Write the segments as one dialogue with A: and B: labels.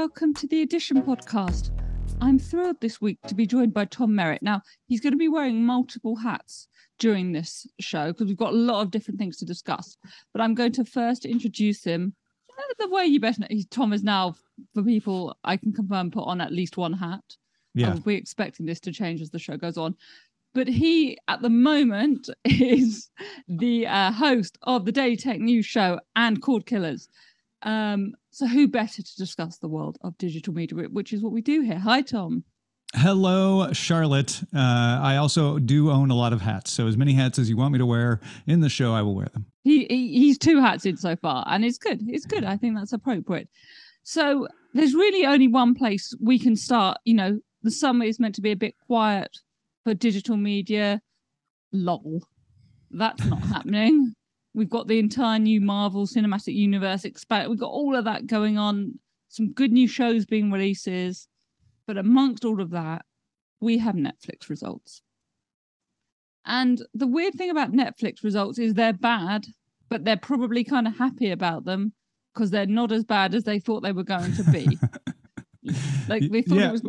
A: welcome to the Addition podcast. I'm thrilled this week to be joined by Tom Merritt. Now, he's going to be wearing multiple hats during this show because we've got a lot of different things to discuss. But I'm going to first introduce him the way you best know. Tom is now, for people, I can confirm, put on at least one hat.
B: Yeah.
A: I'll be expecting this to change as the show goes on. But he, at the moment, is the uh, host of the Daily Tech News Show and Cord Killers. Um, so who better to discuss the world of digital media, which is what we do here. Hi, Tom.
B: Hello, Charlotte. Uh, I also do own a lot of hats, so as many hats as you want me to wear in the show, I will wear them.
A: He, he he's two hats in so far, and it's good. It's good. I think that's appropriate. So there's really only one place we can start. You know, the summer is meant to be a bit quiet for digital media. Lol, that's not happening. We've got the entire new Marvel Cinematic Universe expand. We've got all of that going on. Some good new shows being releases, but amongst all of that, we have Netflix results. And the weird thing about Netflix results is they're bad, but they're probably kind of happy about them because they're not as bad as they thought they were going to be. like they thought
B: Yeah.
A: it was.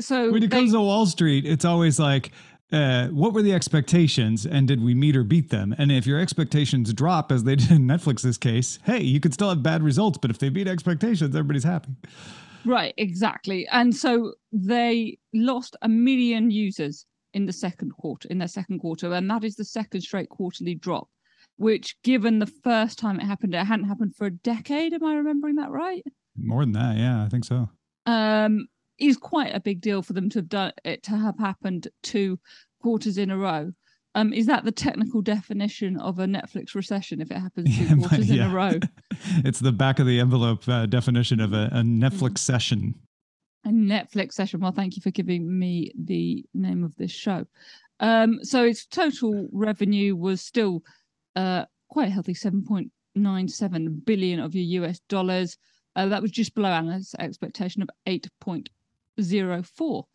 A: So
B: When it
A: they-
B: comes to Wall Street, it's always like, uh, what were the expectations and did we meet or beat them? And if your expectations drop, as they did in Netflix's case, hey, you could still have bad results, but if they beat expectations, everybody's happy.
A: Right, exactly. And so they lost a million users in the second quarter, in their second quarter, and that is the second straight quarterly drop. Which, given the first time it happened, it hadn't happened for a decade. Am I remembering that right?
B: More than that, yeah, I think so.
A: Um, is quite a big deal for them to have done it to have happened two quarters in a row. Um, is that the technical definition of a Netflix recession if it happens two
B: Yeah,
A: quarters in a row?
B: it's the back of the envelope uh, definition of a, a
A: Mm.
B: Netflix session.
A: a Netflix session. Well, thank you for giving me the name of this show. Um, so its total revenue was still uh, quite healthy, seven point nine seven billion of your US dollars. Uh, that was just below analysts' expectation of eight point zero four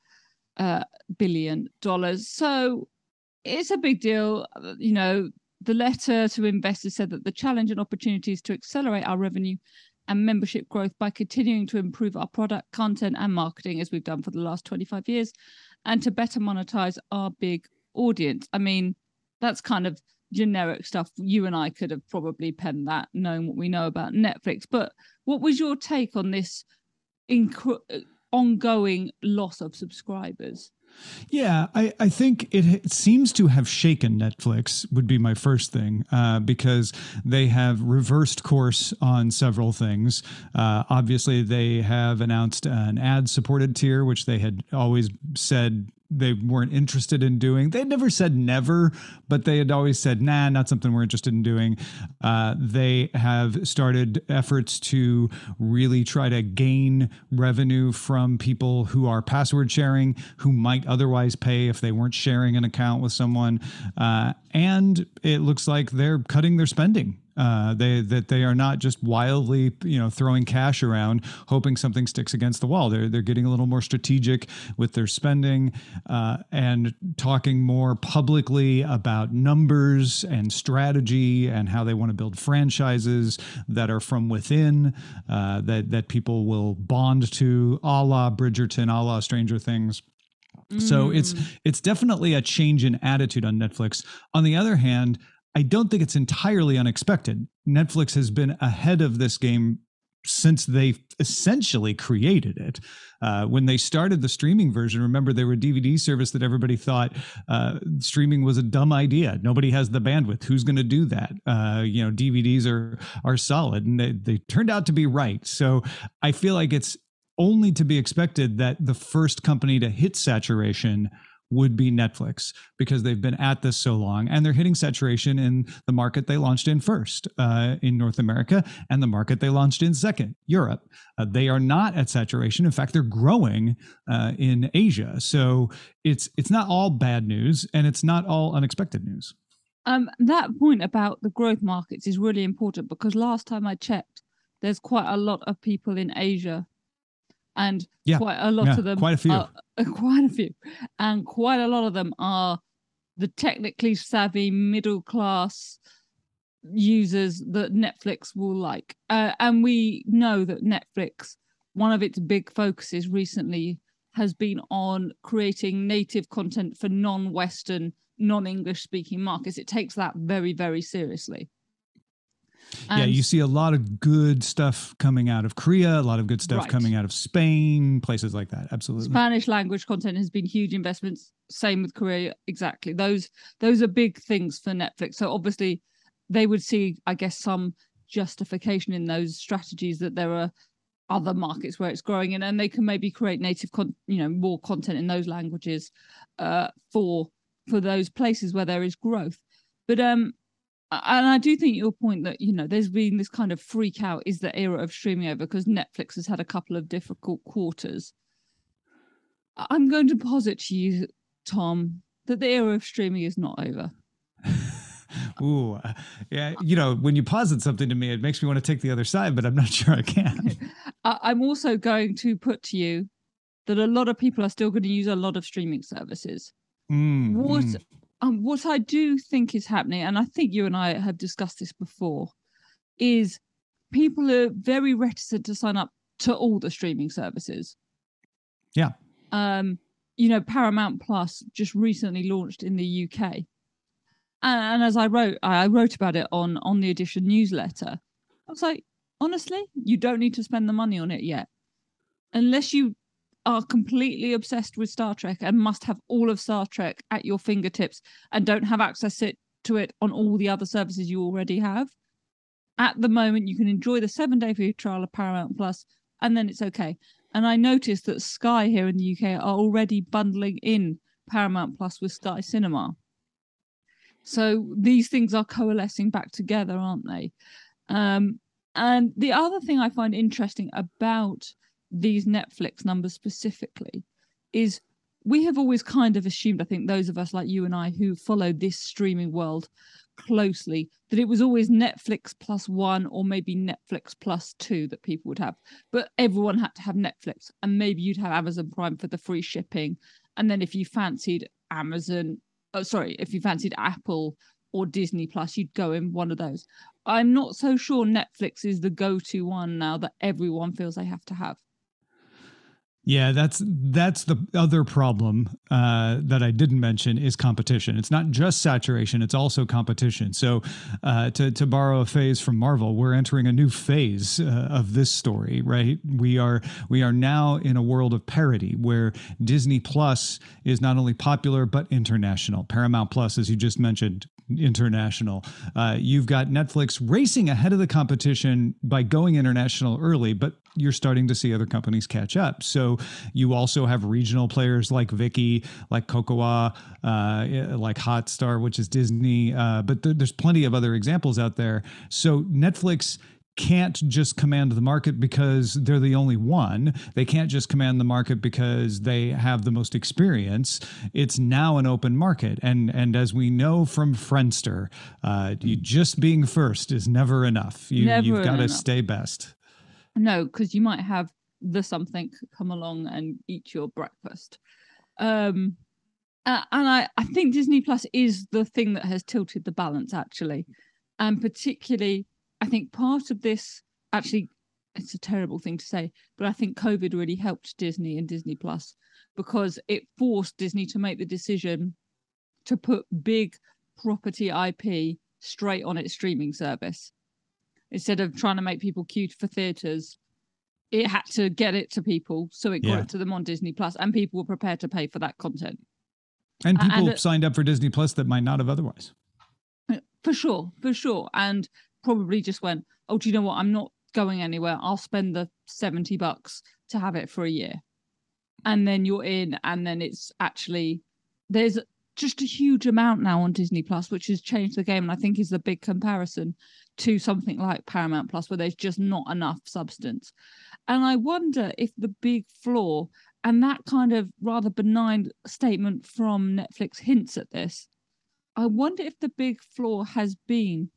A: uh, billion dollars. So it's a big deal. You know, the letter to investors said that the challenge and opportunities to accelerate our revenue and membership growth by continuing to improve our product, content, and marketing as we've done for the last 25 years, and to better monetize our big audience. I mean, that's kind of generic stuff. You and I could have probably penned that knowing what we know about Netflix. But what was your take on this ongoing loss of subscribers?
B: Yeah, I, I think it, it seems to have shaken Netflix, would be my first thing, uh, because they have reversed course on several things. Uh, obviously, they have announced an ad supported tier, which they had always said they weren't interested in doing. They never said never, but they had always said, nah, not something we're interested in doing. Uh, they have started efforts to really try to gain revenue from people who are password sharing, who might otherwise pay if they weren't sharing an account with someone. Uh, and it looks like they're cutting their spending. Uh, they that they are not just wildly, you know, throwing cash around, hoping something sticks against the wall. They're they're getting a little more strategic with their spending uh, and talking more publicly about numbers and strategy and how they want to build franchises that are from within, uh, that that people will bond to, a la Bridgerton, a la Stranger Things. So it's it's definitely a change in attitude on Netflix. On the other hand, I don't think it's entirely unexpected. Netflix has been ahead of this game since they essentially created it. Uh, when they started the streaming version, remember they were a DVD service that everybody thought uh, streaming was a dumb idea. Nobody has the bandwidth. Who's going to do that? Uh, you know, DVDs are are solid, and they, they turned out to be right. So I feel like it's only to be expected that the first company to hit saturation would be Netflix because they've been at this so long and they're hitting saturation in the market they launched in first uh, in North America and the market they launched in second, Europe. Uh, they are not at saturation. In fact, they're growing uh, in Asia. So it's it's not all bad news and it's not all unexpected news.
A: Um, that point about the growth markets is really important because last time I checked, there's quite a lot of people in Asia, and
B: Yeah,
A: quite a lot
B: yeah,
A: of them,
B: quite a few.
A: are- quite a few, and quite a lot of them are the technically savvy middle class users that Netflix will like, uh, and we know that Netflix one of its big focuses recently has been on creating native content for non-Western, non-English speaking markets. It takes that very, very seriously.
B: And yeah, you see a lot of good stuff coming out of Korea, a lot of good stuff right. coming out of Spain, places like that. Absolutely.
A: Spanish language content has been huge investments. Same with Korea, exactly. Those those are big things for Netflix. So obviously they would see, I guess, some justification in those strategies that there are other markets where it's growing in and they can maybe create native con- you know more content in those languages uh for for those places where there is growth but um and I do think your point that you know there's been this kind of freak out is the era of streaming over because Netflix has had a couple of difficult quarters. I'm going to posit to you, Tom, that the era of streaming is not over.
B: Ooh, uh, yeah. You know, when you posit something to me, it makes me want to take the other side, but I'm not sure I can.
A: I'm also going to put to you that a lot of people are still going to use a lot of streaming services.
B: Mm,
A: what
B: mm.
A: Um, what I do think is happening, and I think you and I have discussed this before, is people are very reticent to sign up to all the streaming services.
B: Yeah.
A: Um, you know, Paramount Plus just recently launched in the UK. And, and as I wrote, I wrote about it on on the addition newsletter. I was like, honestly, you don't need to spend the money on it yet. Unless you are completely obsessed with Star Trek and must have all of Star Trek at your fingertips and don't have access to it on all the other services you already have. At the moment, you can enjoy the seven day free trial of Paramount Plus, and then it's okay. And I noticed that Sky here in the UK are already bundling in Paramount Plus with Sky Cinema. So these things are coalescing back together, aren't they? Um, and the other thing I find interesting about these Netflix numbers specifically is we have always kind of assumed, I think those of us like you and I who follow this streaming world closely, that it was always Netflix plus one or maybe Netflix plus two that people would have. But everyone had to have Netflix, and maybe you'd have Amazon Prime for the free shipping. And then if you fancied Amazon, oh, sorry, if you fancied Apple or Disney Plus, you'd go in one of those. I'm not so sure Netflix is the go to one now that everyone feels they have to have.
B: Yeah, that's that's the other problem uh, that I didn't mention is competition. It's not just saturation; it's also competition. So, uh, to to borrow a phase from Marvel, we're entering a new phase uh, of this story. Right? We are we are now in a world of parity where Disney Plus is not only popular but international. Paramount Plus, as you just mentioned, international. Uh, you've got Netflix racing ahead of the competition by going international early, but you're starting to see other companies catch up. So you also have regional players like Viki, like Kocowa, uh, like Hotstar, which is Disney. Uh, but th- there's plenty of other examples out there. So Netflix can't just command the market because they're the only one. They can't just command the market because they have the most experience. It's now an open market, and and as we know from Friendster, uh, you just being first is never enough. You, never you've got to stay best.
A: No, because you might have the something come along and eat your breakfast. Um, uh, and I, I think Disney Plus is the thing that has tilted the balance actually, and particularly I think part of this actually it's a terrible thing to say, but I think COVID really helped Disney and Disney Plus because it forced Disney to make the decision to put big property IP straight on its streaming service instead of trying to make people queue for theaters it had to get it to people. So it got yeah. it to them on disney plus and people were prepared to pay for that content.
B: And people and, signed up for disney plus that might not have otherwise.
A: Uh, for sure for sure. And probably just went oh do you know what? I'm not going anywhere. I'll spend the 70 bucks to have it for a year. And then you're in and then it's actually there's just a huge amount now on disney plus which has changed the game and i think is the big comparison to something like Paramount Plus, where there's just not enough substance. And I wonder if the big flaw and that kind of rather benign statement from Netflix hints at this. I wonder if the big flaw has been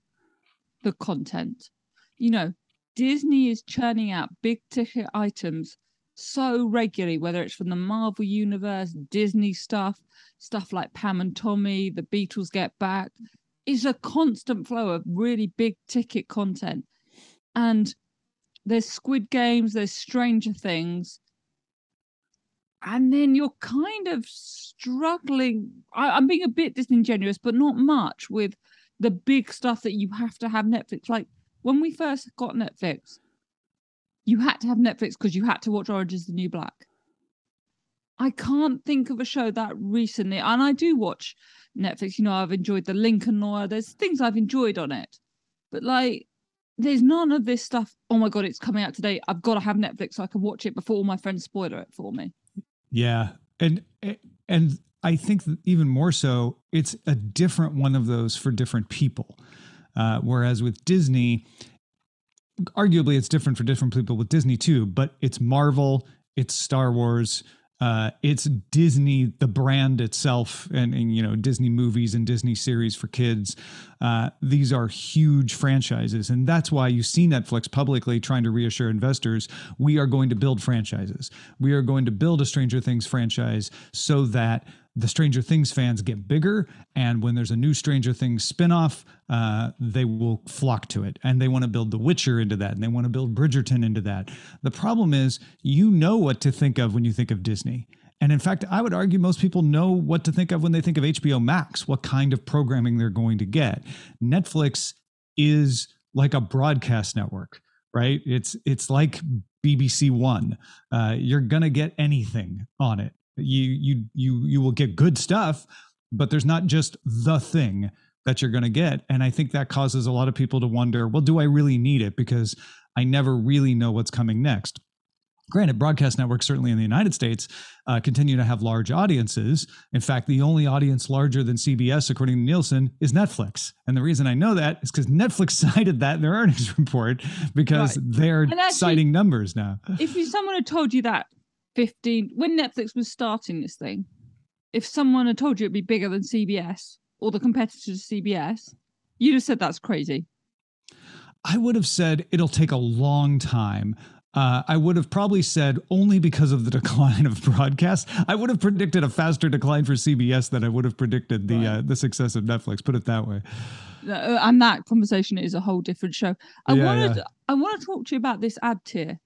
A: the content. You know, Disney is churning out big ticket items so regularly, whether it's from the Marvel Universe, Disney stuff, stuff like Pam and Tommy, the Beatles Get Back, is a constant flow of really big ticket content. And there's Squid Games, there's Stranger Things, and then you're kind of struggling. I, I'm being a bit disingenuous, but not much with the big stuff that you have to have Netflix. Like when we first got Netflix, you had to have Netflix because you had to watch Orange is the New Black. I can't think of a show that recently, and I do watch Netflix. You know, I've enjoyed the Lincoln Lawyer. There's things I've enjoyed on it, but like, there's none of this stuff. Oh my god, it's coming out today. I've got to have Netflix so I can watch it before all my friends spoil it for me.
B: Yeah, and and I think even more so, it's a different one of those for different people. Uh, whereas with Disney, arguably it's different for different people with Disney too, but it's Marvel, it's Star Wars, uh, it's Disney, the brand itself, and, and, you know Disney movies and Disney series for kids. Uh, these are huge franchises, and that's why you see Netflix publicly trying to reassure investors: we are going to build franchises. We are going to build a Stranger Things franchise so that the Stranger Things fans get bigger, and when there's a new Stranger Things spinoff, uh, they will flock to it, and they want to build The Witcher into that, and they want to build Bridgerton into that. The problem is, you know what to think of when you think of Disney. And in fact, I would argue most people know what to think of when they think of HBO Max, what kind of programming they're going to get. Netflix is like a broadcast network, right? It's it's like BBC One. Uh, you're gonna get anything on it you you you you will get good stuff but there's not just the thing that you're going to get. And i think that causes a lot of people to wonder well do i really need it? Because i never really know what's coming next. Granted broadcast networks certainly in the united states uh, continue to have large audiences. In fact the only audience larger than cbs according to nielsen is netflix. And the reason i know that is because netflix cited that in their earnings report because right. they're actually, citing numbers now.
A: If someone had told you that 15 when Netflix was starting this thing, if someone had told you it'd be bigger than CBS or the competitors to CBS, you'd have said that's crazy.
B: I would have said it'll take a long time. Uh, I would have probably said only because of the decline of broadcast. I would have predicted a faster decline for CBS than I would have predicted the right. uh, the success of Netflix. Put it that way.
A: Uh, and that conversation is a whole different show. I yeah, wanted yeah. I want to talk to you about this ad tier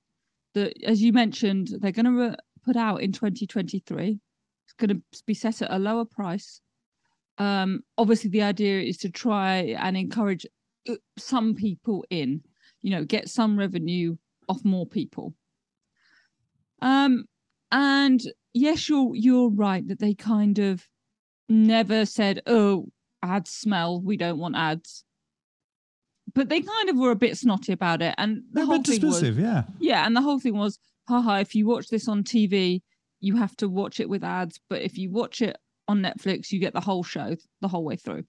A: that, as you mentioned, they're going to re- put out in 2023. It's going to be set at a lower price. Um, obviously, the idea is to try and encourage uh, some people in, you know, get some revenue off more people. Um, and yes, you're you're right that they kind of never said, "Oh, ads smell. We don't want ads." But they kind of were a bit snotty about it. And the
B: They're
A: whole
B: thing was,
A: yeah, yeah, and the whole thing was, haha, if you watch this on TV, you have to watch it with ads, but if you watch it on Netflix, you get the whole show the whole way through.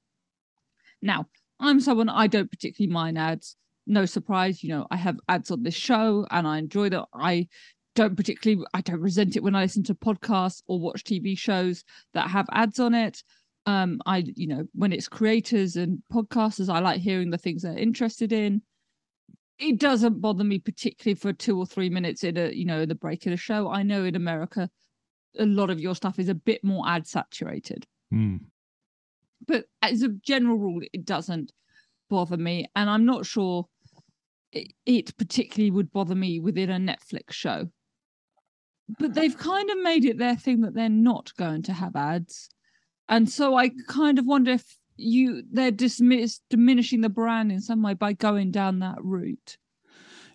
A: Now, I'm someone I don't particularly mind ads. No surprise, you know, I have ads on this show and I enjoy that. I don't particularly I don't resent it when I listen to podcasts or watch TV shows that have ads on it um i you know when it's creators and podcasters i like hearing the things they're interested in. It doesn't bother me particularly for two or three minutes in a you know the break in a show. I know in america a lot of your stuff is a bit more ad saturated.
B: Mm.
A: but as a general rule it doesn't bother me. And i'm not sure it, it particularly would bother me within a netflix show. But they've kind of made it their thing that they're not going to have ads and so I kind of wonder if you they're dismiss, diminishing the brand in some way by going down that route.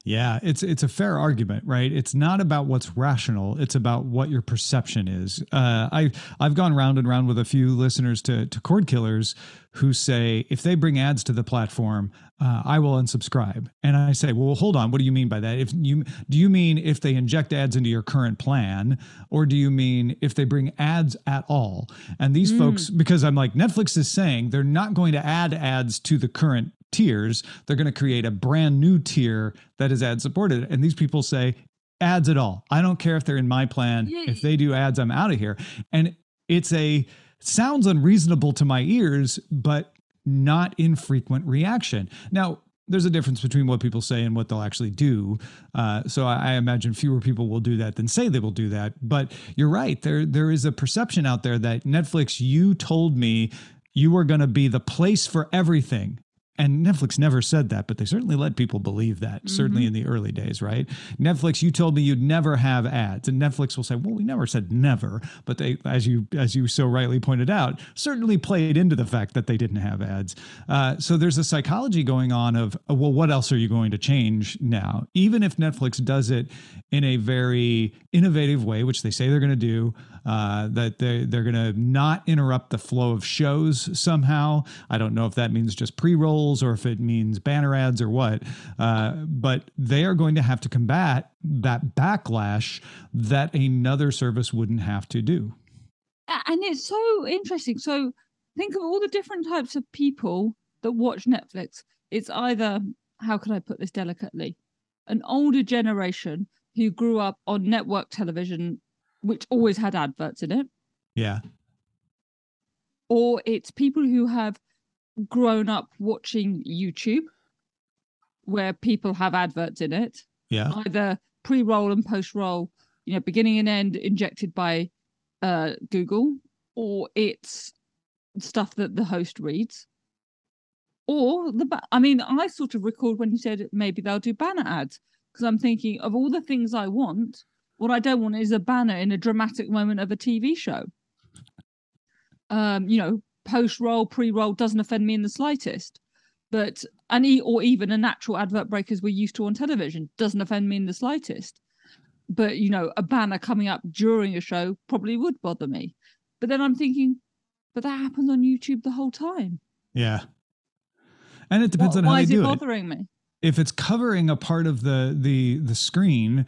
B: Yeah, it's it's a fair argument, right? It's not about what's rational; it's about what your perception is. Uh, I I've gone round and round with a few listeners to to Cord Killers who say if they bring ads to the platform, uh, I will unsubscribe. And I say, well, hold on, what do you mean by that? If you do you mean if they inject ads into your current plan, or do you mean if they bring ads at all? And these mm. folks, because I'm like Netflix is saying they're not going to add ads to the current tiers. They're going to create a brand new tier that is ad supported. And these people say, ads at all. I don't care if they're in my plan. If they do ads, I'm out of here. And it's a sounds unreasonable to my ears, but not infrequent reaction. Now, there's a difference between what people say and what they'll actually do. Uh, so I, I, imagine fewer people will do that than say they will do that. But you're right. There there is a perception out there that Netflix, you told me you were going to be the place for everything and Netflix never said that, but they certainly let people believe that, mm-hmm. certainly in the early days, right? Netflix, you told me you'd never have ads. And Netflix will say, well, we never said never. But they, as you as you so rightly pointed out, certainly played into the fact that they didn't have ads. Uh, so there's a psychology going on of, uh, well, what else are you going to change now? Even if Netflix does it in a very innovative way, which they say they're going to do, uh, that they, they're going to not interrupt the flow of shows somehow. I don't know if that means just pre rolls or if it means banner ads or what, uh, but they are going to have to combat that backlash that another service wouldn't have to do.
A: And it's so interesting. So think of all the different types of people that watch Netflix. It's either, how can I put this delicately? An older generation who grew up on network television which always had adverts in it.
B: Yeah.
A: Or it's people who have grown up watching YouTube where people have adverts in it.
B: Yeah.
A: Either pre roll and post roll, you know, beginning and end injected by uh, Google, or it's stuff that the host reads. Or the, I mean, I sort of recalled when you said maybe they'll do banner ads because I'm thinking of all the things I want, what I don't want is a banner in a dramatic moment of a TV show. Um, you know, post roll, pre roll doesn't offend me in the slightest. But any or even a natural advert break as we're used to on television doesn't offend me in the slightest. But you know, a banner coming up during a show probably would bother me. But then I'm thinking, but that happens on YouTube the whole time.
B: Yeah. And it depends
A: what,
B: on how
A: why
B: they do
A: it. Why is it bothering me?
B: If it's covering a part of the the the screen,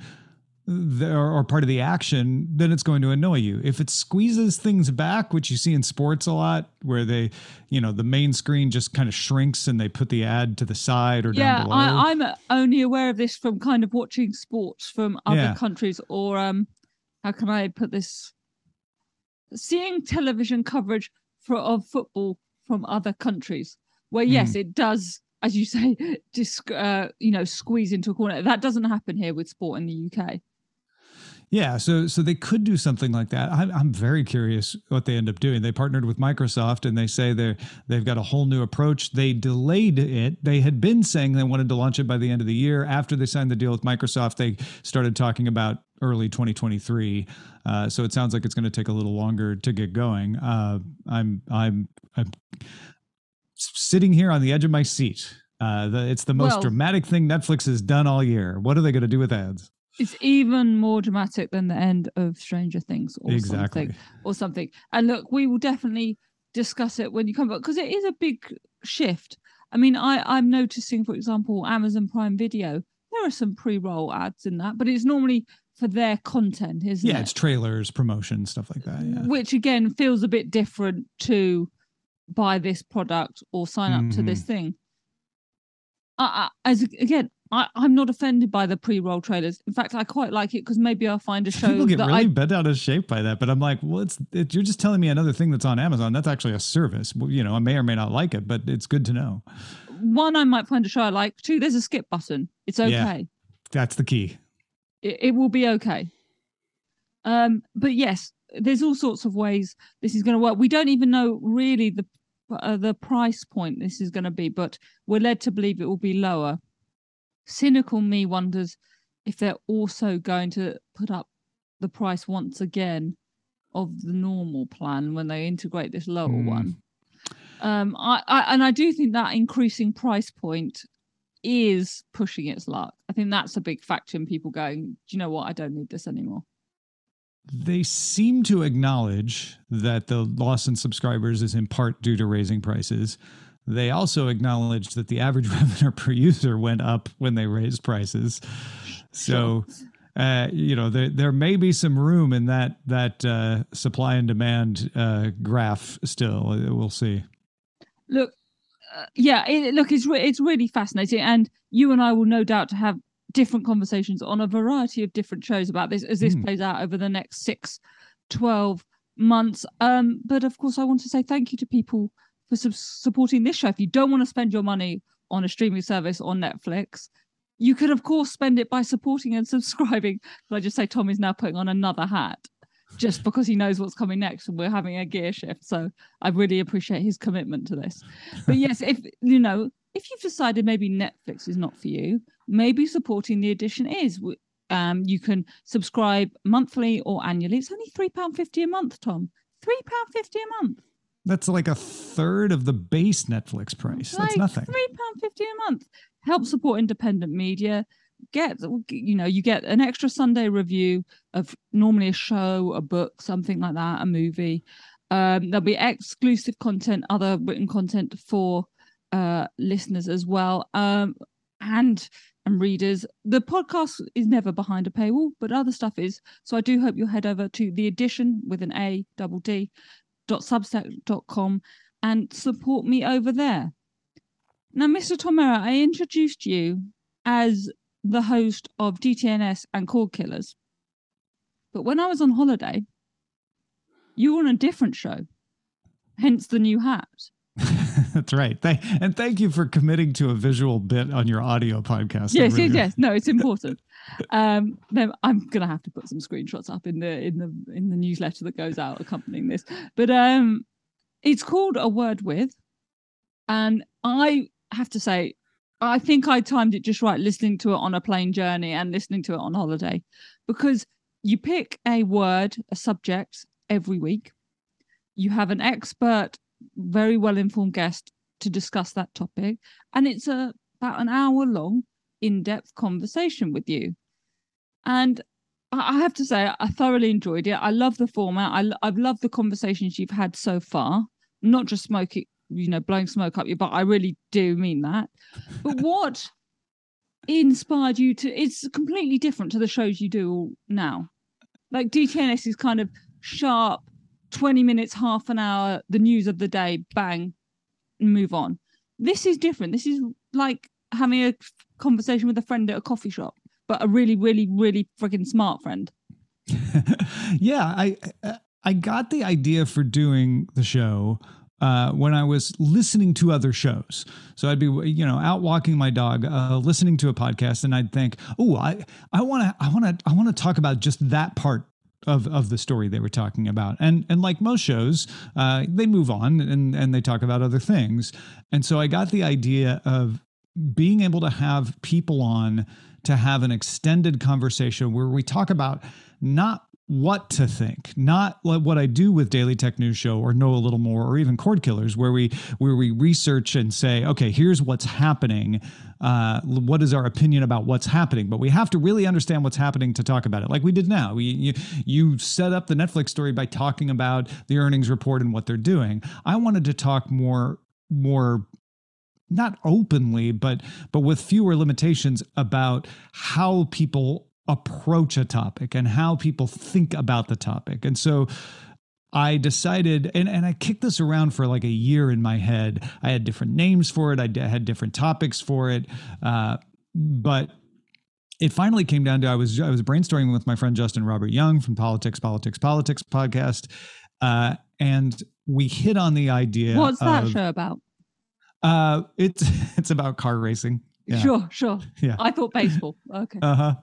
B: or, part of the action, then it's going to annoy you. If it squeezes things back, which you see in sports a lot, where they, you know, the main screen just kind of shrinks and they put the ad to the side or
A: yeah,
B: down below.
A: Yeah, I'm only aware of this from kind of watching sports from other yeah. countries, or um, how can I put this? Seeing television coverage for of football from other countries, where yes, mm. it does as you say, just uh, you know, squeeze into a corner. That doesn't happen here with sport in the UK.
B: Yeah, so so they could do something like that. I'm, I'm very curious what they end up doing. They partnered with Microsoft, and they say they they've got a whole new approach. They delayed it. They had been saying they wanted to launch it by the end of the year. After they signed the deal with Microsoft, they started talking about early 2023. Uh, so it sounds like it's going to take a little longer to get going. Uh, I'm I'm I'm sitting here on the edge of my seat. Uh, the, it's the most well, dramatic thing Netflix has done all year. What are they going to do with ads?
A: It's even more dramatic than the end of Stranger Things or exactly. something or something. And look, we will definitely discuss it when you come back because it is a big shift. I mean, I I'm noticing, for example, Amazon Prime Video. There are some pre-roll ads in that, but it's normally for their content, isn't
B: yeah,
A: it?
B: Yeah, it's trailers, promotion, stuff like that. Yeah.
A: Which again feels a bit different to buy this product or sign up mm-hmm. to this thing. Uh, as again, I, am not offended by the pre-roll trailers. In fact, I quite like it because maybe I'll find a show.
B: People get really
A: I,
B: bent out of shape by that, but I'm like, well, it's it, you're just telling me another thing that's on Amazon. That's actually a service. You know, I may or may not like it, but it's good to know.
A: One, I might find a show I like. Two, there's a skip button. It's okay. Yeah,
B: that's the key.
A: It, it will be okay. Um, but yes, there's all sorts of ways this is going to work. We don't even know really the uh, the price point this is going to be, but we're led to believe it will be lower cynical me wonders if they're also going to put up the price once again of the normal plan when they integrate this lower mm. one. Um, I, I and I do think that increasing price point is pushing its luck. I think that's a big factor in people going, do you know what? I don't need this anymore.
B: They seem to acknowledge that the loss in subscribers is in part due to raising prices. They also acknowledged that the average revenue per user went up when they raised prices. So, uh, you know, there there may be some room in that that uh, supply and demand uh, graph. Still, we'll see.
A: Look, uh, yeah, it, look, it's re- it's really fascinating, and you and I will no doubt have different conversations on a variety of different shows about this as this mm. plays out over the next six, 12 months. Um, but of course, I want to say thank you to people for su- supporting this show. If you don't want to spend your money on a streaming service on Netflix, you could, of course, spend it by supporting and subscribing. But I just say Tom is now putting on another hat just because he knows what's coming next and we're having a gear shift. So I really appreciate his commitment to this. But yes, if you know, if you've decided maybe Netflix is not for you, maybe supporting the addition is. Um, you can subscribe monthly or annually. It's only £3.50 a month, Tom. £3.50 a month.
B: That's like a third of the base Netflix price. That's nothing.
A: £3.50 a month. Help support independent media. Get, you know, you get an extra Sunday review of normally a show, a book, something like that, a movie. Um, there'll be exclusive content, other written content for uh, listeners as well, um, and and readers. The podcast is never behind a paywall, but other stuff is. So I do hope you'll head over to the addition with an A double D substack.com and support me over there. Now, Mr. Tom Merritt, I introduced you as the host of DTNS and Cord Killers. But when I was on holiday, you were on a different show, hence the new hat.
B: That's right. and thank you for committing to a visual bit on your audio podcast.
A: Yes, really yes, yes. No, it's important. Um, I'm gonna have to put some screenshots up in the in the in the newsletter that goes out accompanying this. But um, it's called a word with, and I have to say, I think I timed it just right, listening to it on a plane journey and listening to it on holiday, because you pick a word, a subject every week. You have an expert very well informed guest to discuss that topic. And it's a about an hour long, in depth conversation with you. And I have to say, I thoroughly enjoyed it. I love the format. I, I've loved the conversations you've had so far. Not just smoking, you know, blowing smoke up your butt. I really do mean that. But what inspired you to? It's completely different to the shows you do now. Like DTNS is kind of sharp, 20 minutes, half an hour, the news of the day, bang, move on. This is different. This is like having a conversation with a friend at a coffee shop, but a really, really, really freaking smart friend.
B: yeah, I I got the idea for doing the show uh, when I was listening to other shows. So I'd be, you know, out walking my dog, uh, listening to a podcast, and I'd think, oh, I, I want to, I want to, I want to talk about just that part of of the story they were talking about. And and like most shows, uh, they move on and and they talk about other things. And so I got the idea of being able to have people on to have an extended conversation where we talk about not what to think, not what I do with Daily Tech News Show or Know a Little More or even Cord Killers, where we where we research and say, okay, here's what's happening. Uh, what is our opinion about what's happening? But we have to really understand what's happening to talk about it, like we did now. We, you, you set up the Netflix story by talking about the earnings report and what they're doing. I wanted to talk more more not openly but but with fewer limitations about how people approach a topic and how people think about the topic. And so I decided, and, and I kicked this around for like a year in my head. I had different names for it, I had different topics for it. Uh, but it finally came down to I was I was brainstorming with my friend Justin Robert Young from Politics, Politics, Politics podcast, uh, and we hit on the idea.
A: What's that of, show about?
B: Uh, it's it's about car racing.
A: Yeah. Sure, sure. Yeah. I thought baseball. Okay.
B: Uh-huh.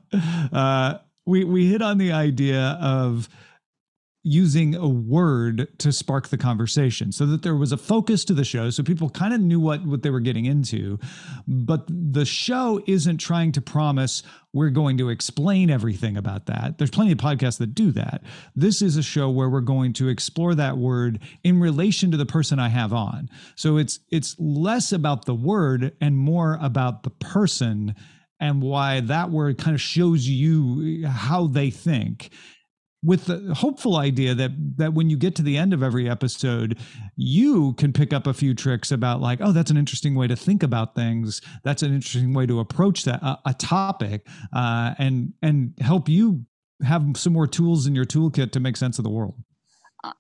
B: Uh We we hit on the idea of using a word to spark the conversation so that there was a focus to the show so people kind of knew what what they were getting into. But the show isn't trying to promise we're going to explain everything about that. There's plenty of podcasts that do that. This is a show where we're going to explore that word in relation to the person I have on. So it's it's less about the word and more about the person and why that word kind of shows you how they think with the hopeful idea that that when you get to the end of every episode you can pick up a few tricks about like oh that's an interesting way to think about things. That's an interesting way to approach that uh, a topic uh, and and help you have some more tools in your toolkit to make sense of the world.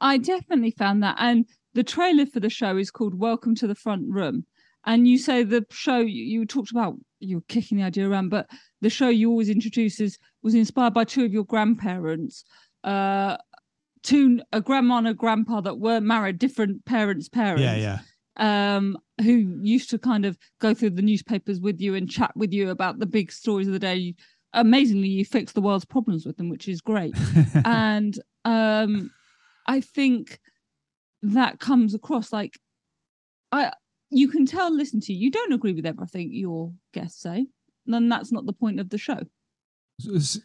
A: I definitely found that and the trailer for the show is called welcome to the front room and you say the show you, you talked about you are kicking the idea around but the show you always introduces was inspired by two of your grandparents uh, two a grandma and a grandpa that weren't married, different parents' parents.
B: Yeah, yeah.
A: Um, who used to kind of go through the newspapers with you and chat with you about the big stories of the day. Amazingly, you fix the world's problems with them, which is great. and um, I think that comes across like I you can tell, listen to you, you don't agree with everything your guests say, then that's not the point of the show.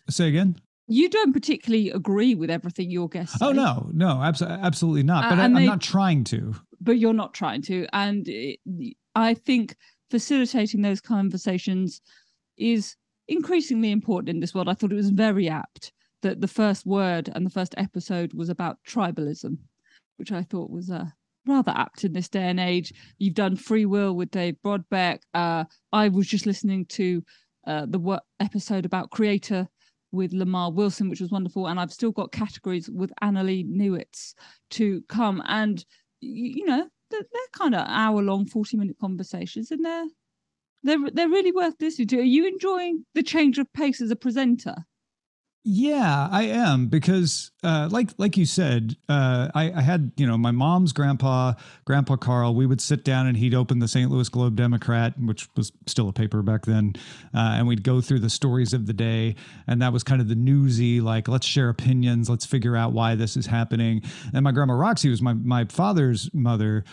B: Say again.
A: You don't particularly agree with everything your guests say.
B: Oh no, no, abs- absolutely not. But
A: Uh,
B: I, i'm
A: they-
B: not trying to.
A: but you're not trying to. And it, I think facilitating those conversations is increasingly important in this world. I thought it was very apt that the first word and the first episode was about tribalism, which I thought was uh, rather apt in this day and age. You've done Free Will with Dave Brodbeck. Uh, I was just listening to uh, the wo- episode about Creator with Lamarr Wilson, which was wonderful. And I've still got categories with Annalee Newitz to come. And you know they're, they're kind of hour long 40 minute conversations and they're they're they're really worth listening to are you enjoying the change of pace as a presenter
B: Yeah, I am because, uh, like like you said, uh, I, I had you know my mom's grandpa, Grandpa Carl. We would sit down and he'd open the St. Louis Globe Democrat, which was still a paper back then, uh, and we'd go through the stories of the day, and that was kind of the newsy, like let's share opinions, let's figure out why this is happening. And my grandma Roxy was my my father's mother.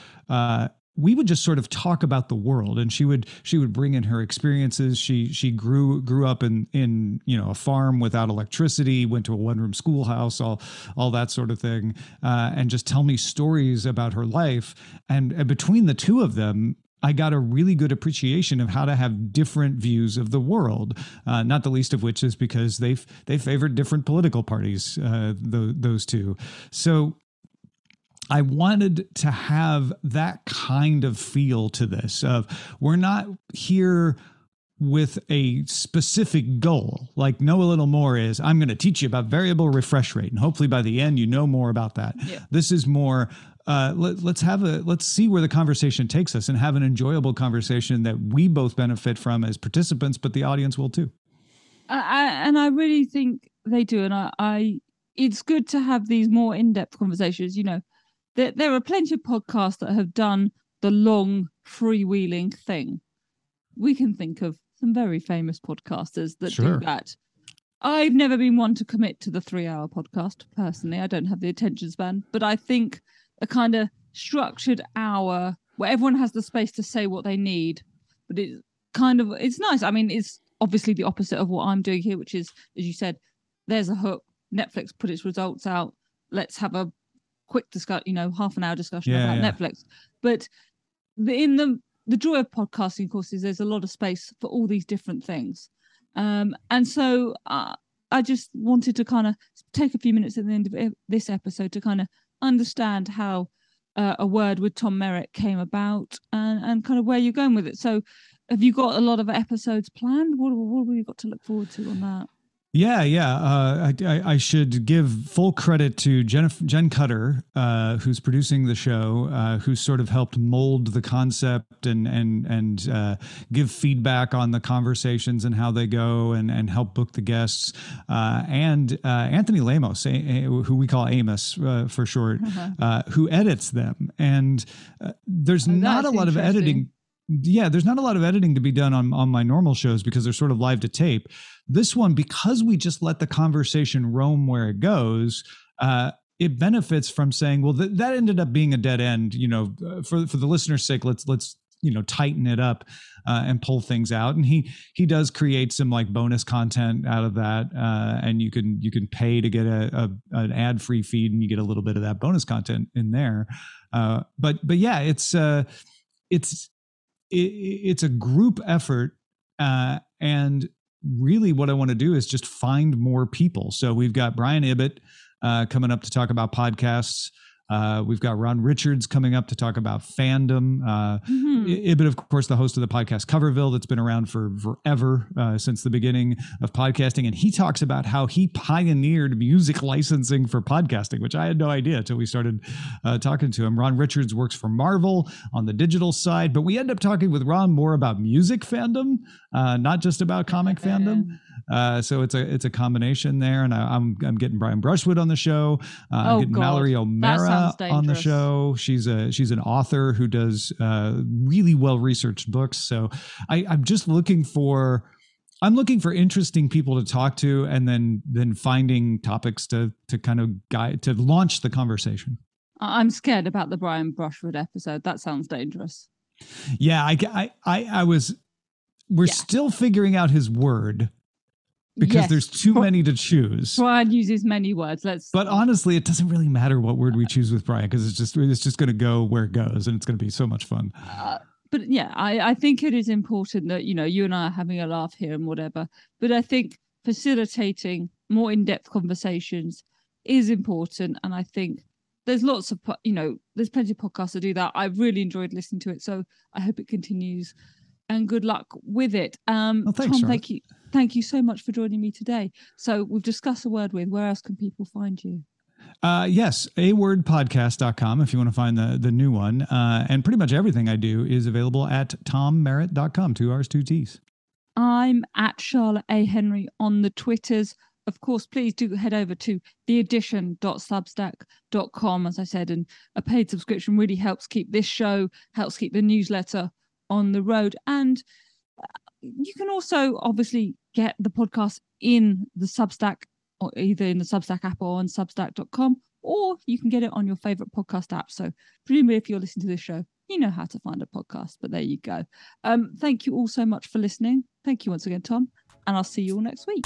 B: We would just sort of talk about the world and she would she would bring in her experiences she she grew grew up in in you know a farm without electricity went to a one room schoolhouse all all that sort of thing uh, and just tell me stories about her life and, and between the two of them I got a really good appreciation of how to have different views of the world. Uh, not the least of which is because they they favored different political parties. Uh, tho- those two, so I wanted to have that kind of feel to this of we're not here with a specific goal. Like know a little more is I'm going to teach you about variable refresh rate and hopefully by the end you know more about that.
A: Yeah.
B: This is more uh, let, let's have a let's see where the conversation takes us and have an enjoyable conversation that we both benefit from as participants but the audience will too.
A: I, I, and i really think they do and I, I it's good to have these more in-depth conversations you know there, there are plenty of podcasts that have done the long freewheeling thing we can think of some very famous podcasters that
B: Sure.
A: do that I've never been one to commit to the three hour podcast personally. I don't have the attention span, but I think a kind of structured hour where everyone has the space to say what they need, but it's kind of it's nice. I mean, it's obviously the opposite of what I'm doing here, which is, as you said, there's a hook. Netflix put its results out. Let's have a quick discuss, you know, half an hour discussion
B: Yeah,
A: about
B: yeah.
A: Netflix. But the, in the the joy of podcasting, of course, is there's a lot of space for all these different things. Um, and so uh, I just wanted to kind of take a few minutes at the end of this episode to kind of understand how uh, a word with Tom Merritt came about and, and kind of where you're going with it. So, have you got a lot of episodes planned? What, what have we got to look forward to on that?
B: Yeah, yeah. Uh, I, I, I should give full credit to Jen, Jen Cutter, uh, who's producing the show, uh, who sort of helped mold the concept and and and uh, give feedback on the conversations and how they go, and and help book the guests, uh, and uh, Anthony Lamos, a, a- who we call Amos uh, for short, uh, who edits them. And uh, there's
A: Oh,
B: not a lot of editing yeah there's not a lot of editing to be done on on my normal shows because they're sort of live to tape. This one because we just let the conversation roam where it goes uh it benefits from saying well th- that ended up being a dead end you know uh, for for the listener's sake let's let's you know tighten it up uh, and pull things out. And he he does create some like bonus content out of that uh, and you can you can pay to get a, a an ad free feed and you get a little bit of that bonus content in there. Uh, but but yeah it's uh it's it, it's a group effort uh, and really what i want to do is just find more people. So we've got brian ibbott uh, coming up to talk about podcasts uh, we've got ron richards coming up to talk about fandom uh,
A: Mhm.
B: I- of course, the host of the podcast Coverville, that's been around for forever uh, since the beginning of podcasting, and he talks about how he pioneered music licensing for podcasting, which I had no idea until we started uh, talking to him. Ron Richards works for Marvel on the digital side, but we end up talking with Ron more about music fandom, uh, not just about comic fandom. Uh, so it's a it's a combination there, and I, I'm I'm getting Brian Brushwood on the show. Uh, I'm
A: Oh,
B: getting
A: God.
B: Mallory
A: O'Meara
B: on the show. She's a she's an author who does uh, really well researched books. So I, I'm just looking for I'm looking for interesting people to talk to, and then then finding topics to to kind of guide to launch the conversation.
A: I'm scared about the Brian Brushwood episode. That sounds dangerous.
B: Yeah, I, I, I, I was. We're
A: Yeah.
B: still figuring out his word because
A: Yes.
B: there's too many to choose.
A: Brian uses many words. Let's.
B: But honestly, it doesn't really matter what word we choose with Brian because it's just it's just going to go where it goes, and it's going to be so much fun.
A: uh, but yeah, I, I think it is important that you know you and I are having a laugh here and whatever. But I think facilitating more in-depth conversations is important, and I think there's lots of you know there's plenty of podcasts that do that. I've really enjoyed listening to it, so I hope it continues. And good luck with it. Um,
B: Well, thanks,
A: Tom, thank you, thank you so much for joining me today. So we've discussed a word with. Where else can people find you?
B: Uh, yes, a wordpodcast.com if you want to find the the new one. Uh, and pretty much everything I do is available at tommerritt.com, two R's, two T's.
A: I'm at Charlotte A. Henry on the Twitters. Of course, please do head over to theaddition.substack.com, as I said, and a paid subscription really helps keep this show, helps keep the newsletter on the road. And you can also obviously get the podcast in the Substack, or either in the Substack app or on substack.com, or you can get it on your favorite podcast app. So, presumably, if you're listening to this show, you know how to find a podcast, but there you go. Um, thank you all so much for listening. Thank you once again, Tom, and I'll see you all next week.